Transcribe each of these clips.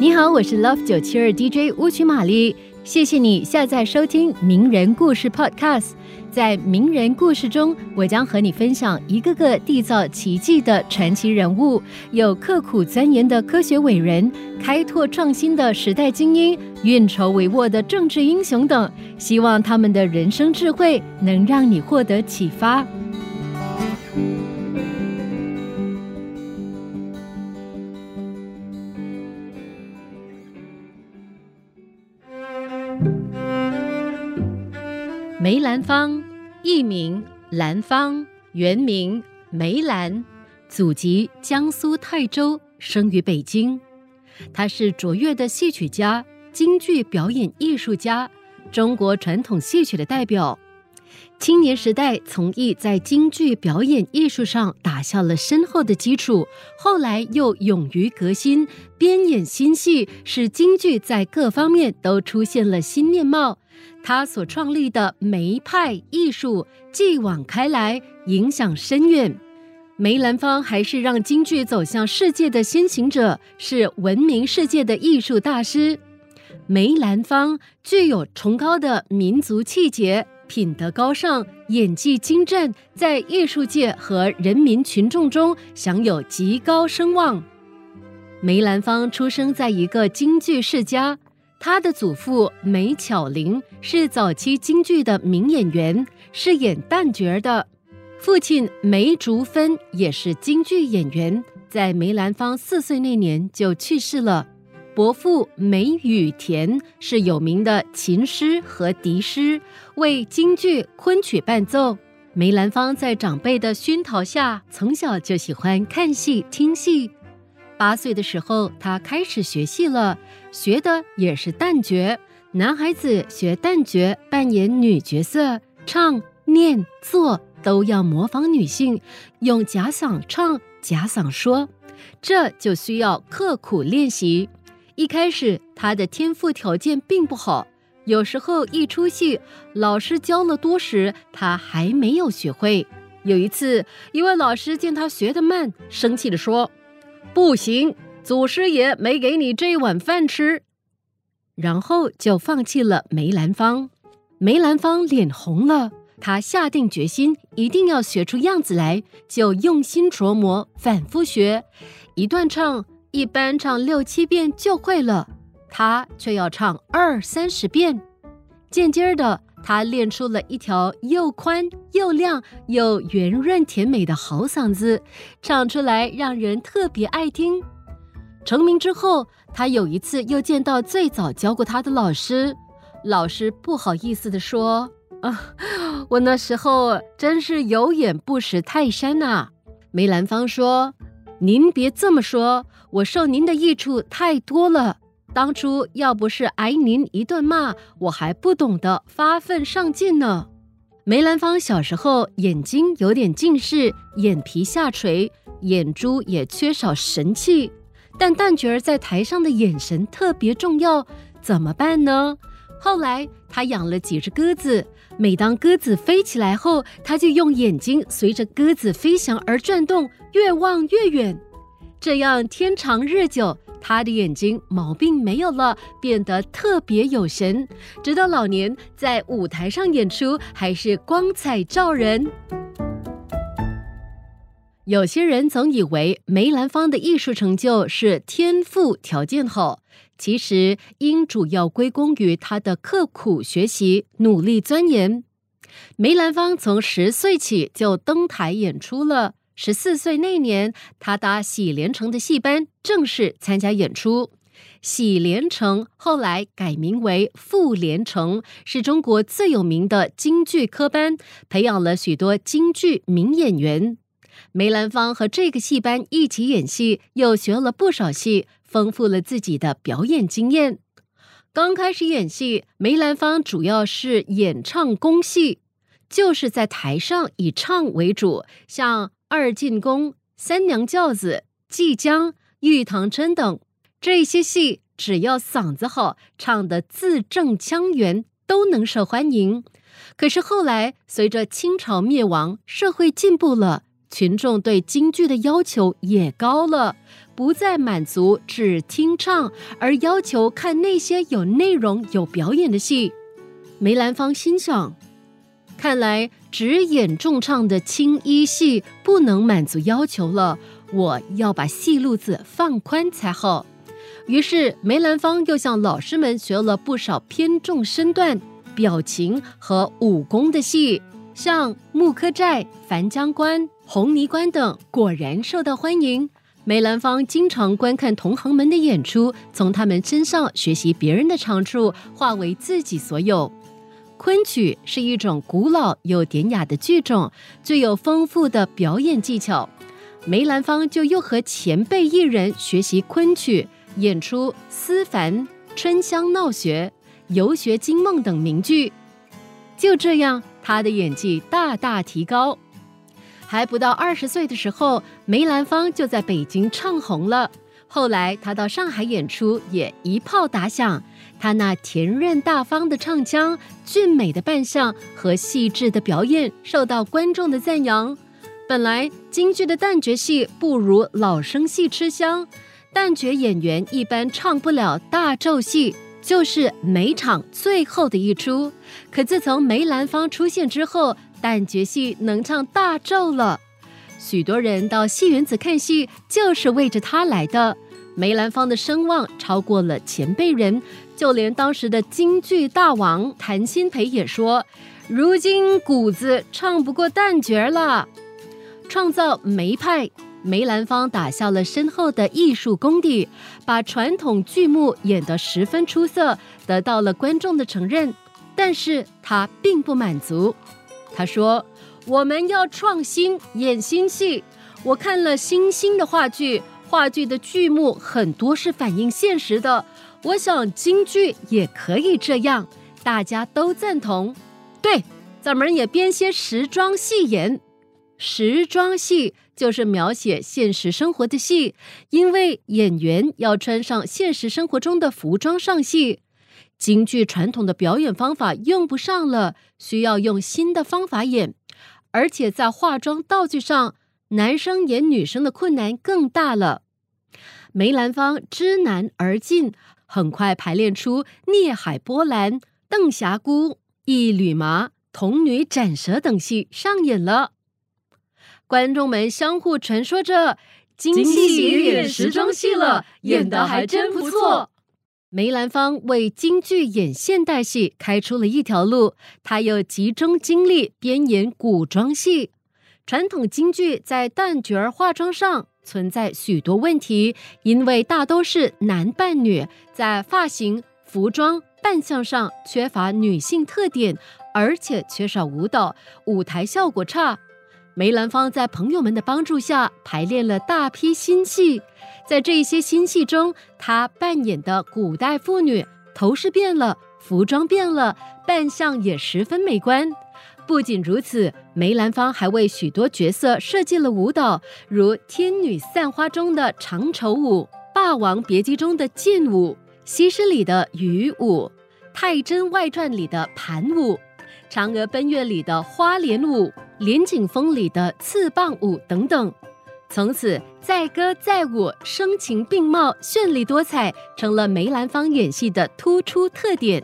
你好，我是 Love 九七二 DJ 乌曲玛丽，谢谢你下载收听名人故事 Podcast。在名人故事中，我将和你分享一个个缔造奇迹的传奇人物，有刻苦钻研的科学伟人，开拓创新的时代精英，运筹帷幄的政治英雄等。希望他们的人生智慧能让你获得启发。梅兰芳，艺名兰芳，原名梅兰，祖籍江苏泰州，生于北京。他是卓越的戏曲家、京剧表演艺术家，中国传统戏曲的代表。青年时代从艺在京剧表演艺术上打下了深厚的基础，后来又勇于革新，编演新戏，使京剧在各方面都出现了新面貌。他所创立的梅派艺术继往开来，影响深远。梅兰芳还是让京剧走向世界的先行者，是闻名世界的艺术大师。梅兰芳具有崇高的民族气节，品德高尚，演技精湛，在艺术界和人民群众中享有极高声望。梅兰芳出生在一个京剧世家。他的祖父梅巧玲是早期京剧的名演员，饰演旦角的；父亲梅竹芬也是京剧演员，在梅兰芳四岁那年就去世了。伯父梅雨田是有名的琴师和笛师，为京剧昆曲伴奏。梅兰芳在长辈的熏陶下，从小就喜欢看戏听戏。八岁的时候，他开始学戏了，学的也是旦角。男孩子学旦角，扮演女角色，唱、念、做都要模仿女性，用假嗓唱、假嗓说，这就需要刻苦练习。一开始，他的天赋条件并不好，有时候一出戏，老师教了多时，他还没有学会。有一次，一位老师见他学得慢，生气地说。不行，祖师爷没给你这碗饭吃，然后就放弃了梅兰芳。梅兰芳脸红了，他下定决心一定要学出样子来，就用心琢磨，反复学。一段唱，一般唱六七遍就会了，他却要唱二三十遍。渐渐的，他练出了一条又宽又亮又圆润甜美的好嗓子，唱出来让人特别爱听。成名之后，他有一次又见到最早教过他的老师，老师不好意思地说：“啊，我那时候真是有眼不识泰山呐。”梅兰芳说：“您别这么说，我受您的益处太多了。”当初要不是挨您一顿骂，我还不懂得发奋上进呢。梅兰芳小时候眼睛有点近视，眼皮下垂，眼珠也缺少神气。但旦角儿在台上的眼神特别重要，怎么办呢？后来他养了几只鸽子，每当鸽子飞起来后，他就用眼睛随着鸽子飞翔而转动，越望越远。这样天长日久。他的眼睛毛病没有了，变得特别有神，直到老年在舞台上演出还是光彩照人。有些人总以为梅兰芳的艺术成就是天赋条件好，其实应主要归功于他的刻苦学习、努力钻研。梅兰芳从十岁起就登台演出了。十四岁那年，他搭喜连城的戏班，正式参加演出。喜连城后来改名为傅连城，是中国最有名的京剧科班，培养了许多京剧名演员。梅兰芳和这个戏班一起演戏，又学了不少戏，丰富了自己的表演经验。刚开始演戏，梅兰芳主要是演唱宫戏，就是在台上以唱为主，像。二进宫、三娘教子、季江、玉堂春等这些戏，只要嗓子好，唱的字正腔圆，都能受欢迎。可是后来，随着清朝灭亡，社会进步了，群众对京剧的要求也高了，不再满足只听唱，而要求看那些有内容、有表演的戏。梅兰芳心想：看来只演重唱的青衣戏不能满足要求了，我要把戏路子放宽才好。于是梅兰芳又向老师们学了不少偏重身段、表情和武功的戏，像《木柯寨》《樊江关》。红泥关等果然受到欢迎。梅兰芳经常观看同行们的演出，从他们身上学习别人的长处，化为自己所有。昆曲是一种古老又典雅的剧种，具有丰富的表演技巧。梅兰芳就又和前辈艺人学习昆曲，演出《思凡》《春香闹学》《游学惊梦》等名剧。就这样，他的演技大大提高。还不到二十岁的时候，梅兰芳就在北京唱红了。后来他到上海演出，也一炮打响。他那甜润大方的唱腔、俊美的扮相和细致的表演，受到观众的赞扬。本来京剧的旦角戏不如老生戏吃香，旦角演员一般唱不了大咒戏，就是每场最后的一出。可自从梅兰芳出现之后，旦角戏能唱大咒了，许多人到戏园子看戏就是为着他来的。梅兰芳的声望超过了前辈人，就连当时的京剧大王谭鑫培也说：“如今谷子唱不过旦角了。”创造梅派，梅兰芳打下了深厚的艺术功底，把传统剧目演得十分出色，得到了观众的承认。但是他并不满足。他说：“我们要创新，演新戏。我看了新兴的话剧，话剧的剧目很多是反映现实的。我想京剧也可以这样，大家都赞同。对，咱们也编些时装戏演。时装戏就是描写现实生活的戏，因为演员要穿上现实生活中的服装上戏。”京剧传统的表演方法用不上了，需要用新的方法演，而且在化妆道具上，男生演女生的困难更大了。梅兰芳知难而进，很快排练出《孽海波澜》《邓霞姑》《一缕麻》《童女斩蛇》等戏上演了，观众们相互传说着：“京戏也演时装戏了，演的还真不错。”梅兰芳为京剧演现代戏开出了一条路，他又集中精力编演古装戏。传统京剧在旦角儿化妆上存在许多问题，因为大都是男扮女，在发型、服装、扮相上缺乏女性特点，而且缺少舞蹈，舞台效果差。梅兰芳在朋友们的帮助下排练了大批新戏。在这些新戏中，她扮演的古代妇女头饰变了，服装变了，扮相也十分美观。不仅如此，梅兰芳还为许多角色设计了舞蹈，如《天女散花》中的长绸舞，《霸王别姬》中的剑舞，《西施》里的鱼舞，《太真外传》里的盘舞，《嫦娥奔月》里的花脸舞，《连锦风》里的刺棒舞等等。从此，载歌载舞、声情并茂、绚丽多彩，成了梅兰芳演戏的突出特点。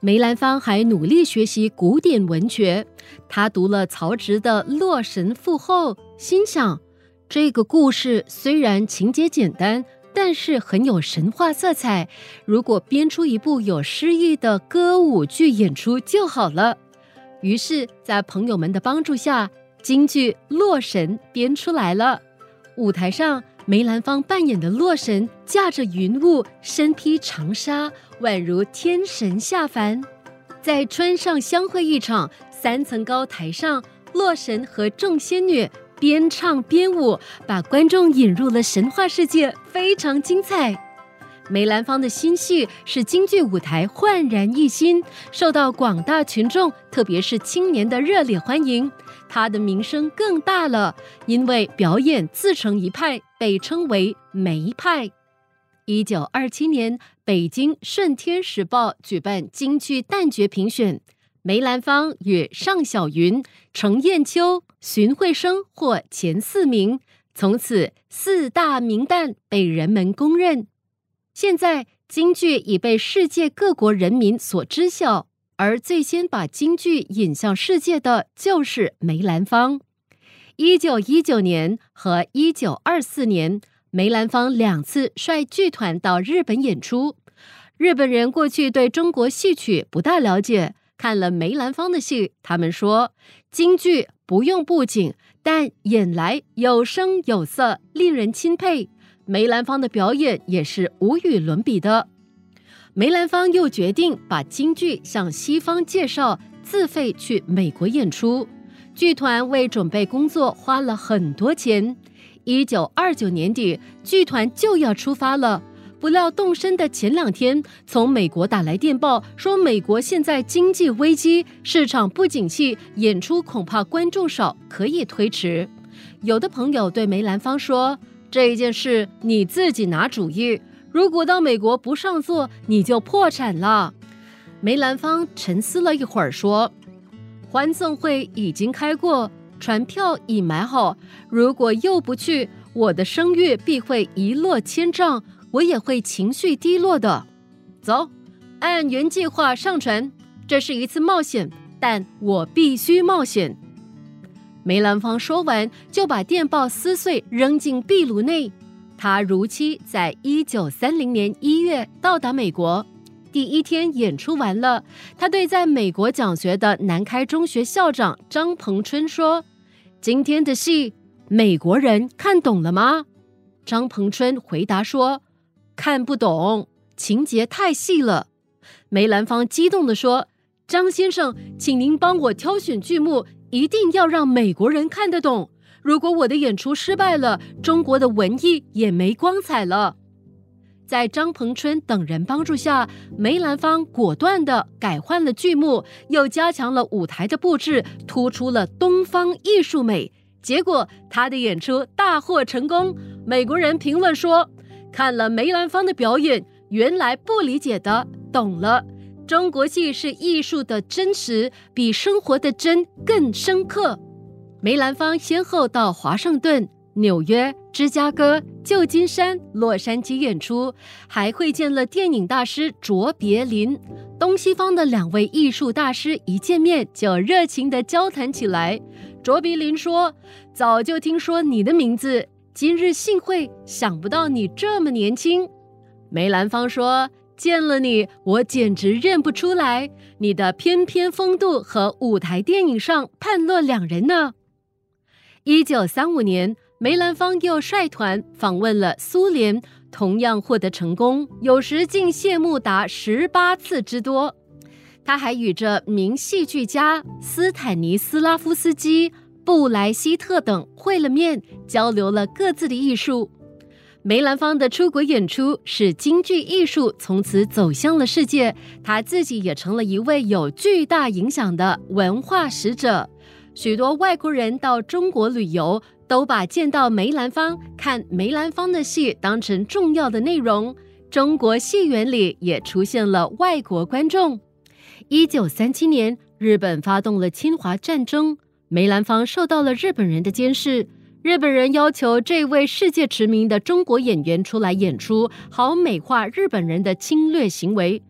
梅兰芳还努力学习古典文学，他读了曹植的《洛神赋》后，心想：这个故事虽然情节简单，但是很有神话色彩。如果编出一部有诗意的歌舞剧演出就好了。于是，在朋友们的帮助下。京剧《洛神》编出来了，舞台上梅兰芳扮演的洛神驾着云雾，身披长纱，宛如天神下凡。在川上相会一场，三层高台上，洛神和众仙女边唱边舞，把观众引入了神话世界，非常精彩。梅兰芳的新戏使京剧舞台焕然一新，受到广大群众，特别是青年的热烈欢迎。他的名声更大了，因为表演自成一派，被称为梅派。一九二七年，北京《顺天时报》举办京剧旦角评选，梅兰芳与尚小云、程砚秋、荀慧生获前四名，从此四大名旦被人们公认。现在京剧已被世界各国人民所知晓，而最先把京剧引向世界的就是梅兰芳。一九一九年和一九二四年，梅兰芳两次率剧团到日本演出。日本人过去对中国戏曲不大了解。看了梅兰芳的戏，他们说京剧不用布景，但演来有声有色，令人钦佩。梅兰芳的表演也是无与伦比的。梅兰芳又决定把京剧向西方介绍，自费去美国演出。剧团为准备工作花了很多钱。一九二九年底，剧团就要出发了。不料动身的前两天，从美国打来电报，说美国现在经济危机，市场不景气，演出恐怕观众少，可以推迟。有的朋友对梅兰芳说：“这一件事你自己拿主意，如果到美国不上座，你就破产了。”梅兰芳沉思了一会儿，说：“欢送会已经开过，船票已买好，如果又不去，我的声誉必会一落千丈。”我也会情绪低落的。走，按原计划上船。这是一次冒险，但我必须冒险。梅兰芳说完，就把电报撕碎，扔进壁炉内。他如期在一九三零年一月到达美国。第一天演出完了，他对在美国讲学的南开中学校长张鹏春说：“今天的戏，美国人看懂了吗？”张鹏春回答说。看不懂，情节太细了。梅兰芳激动地说：“张先生，请您帮我挑选剧目，一定要让美国人看得懂。如果我的演出失败了，中国的文艺也没光彩了。”在张鹏春等人帮助下，梅兰芳果断地改换了剧目，又加强了舞台的布置，突出了东方艺术美。结果，他的演出大获成功。美国人评论说。看了梅兰芳的表演，原来不理解的懂了。中国戏是艺术的真实，比生活的真更深刻。梅兰芳先后到华盛顿、纽约、芝加哥、旧金山、洛杉矶演出，还会见了电影大师卓别林。东西方的两位艺术大师一见面就热情地交谈起来。卓别林说：“早就听说你的名字。”今日幸会，想不到你这么年轻。梅兰芳说：“见了你，我简直认不出来，你的翩翩风度和舞台电影上判若两人呢。”一九三五年，梅兰芳又率团访问了苏联，同样获得成功，有时竟谢幕达十八次之多。他还与着名戏剧家斯坦尼斯拉夫斯基。布莱希特等会了面，交流了各自的艺术。梅兰芳的出国演出使京剧艺术从此走向了世界，他自己也成了一位有巨大影响的文化使者。许多外国人到中国旅游，都把见到梅兰芳、看梅兰芳的戏当成重要的内容。中国戏园里也出现了外国观众。一九三七年，日本发动了侵华战争。梅兰芳受到了日本人的监视，日本人要求这位世界驰名的中国演员出来演出，好美化日本人的侵略行为。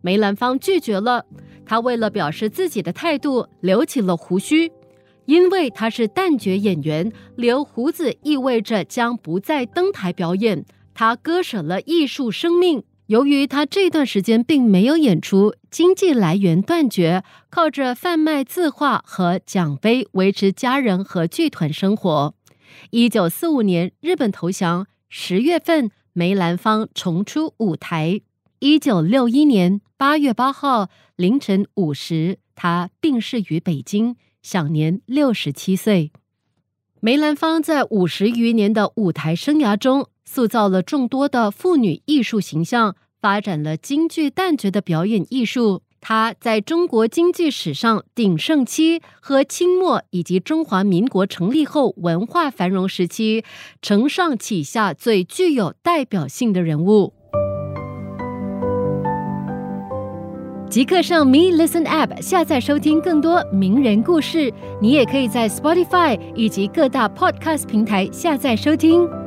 梅兰芳拒绝了，他为了表示自己的态度，留起了胡须，因为他是旦角演员，留胡子意味着将不再登台表演，他割舍了艺术生命。由于他这段时间并没有演出，经济来源断绝，靠着贩卖字画和奖杯维持家人和剧团生活。一九四五年，日本投降，十月份，梅兰芳重出舞台。一九六一年八月八号凌晨五时，他病逝于北京，享年六十七岁。梅兰芳在五十余年的舞台生涯中，塑造了众多的妇女艺术形象。发展了京剧旦角的表演艺术，他在中国经济史上鼎盛期和清末以及中华民国成立后文化繁荣时期，承上启下最具有代表性的人物。即刻上 Me Listen App 下载收听更多名人故事。你也可以在 Spotify 以及各大 Podcast 平台下载收听。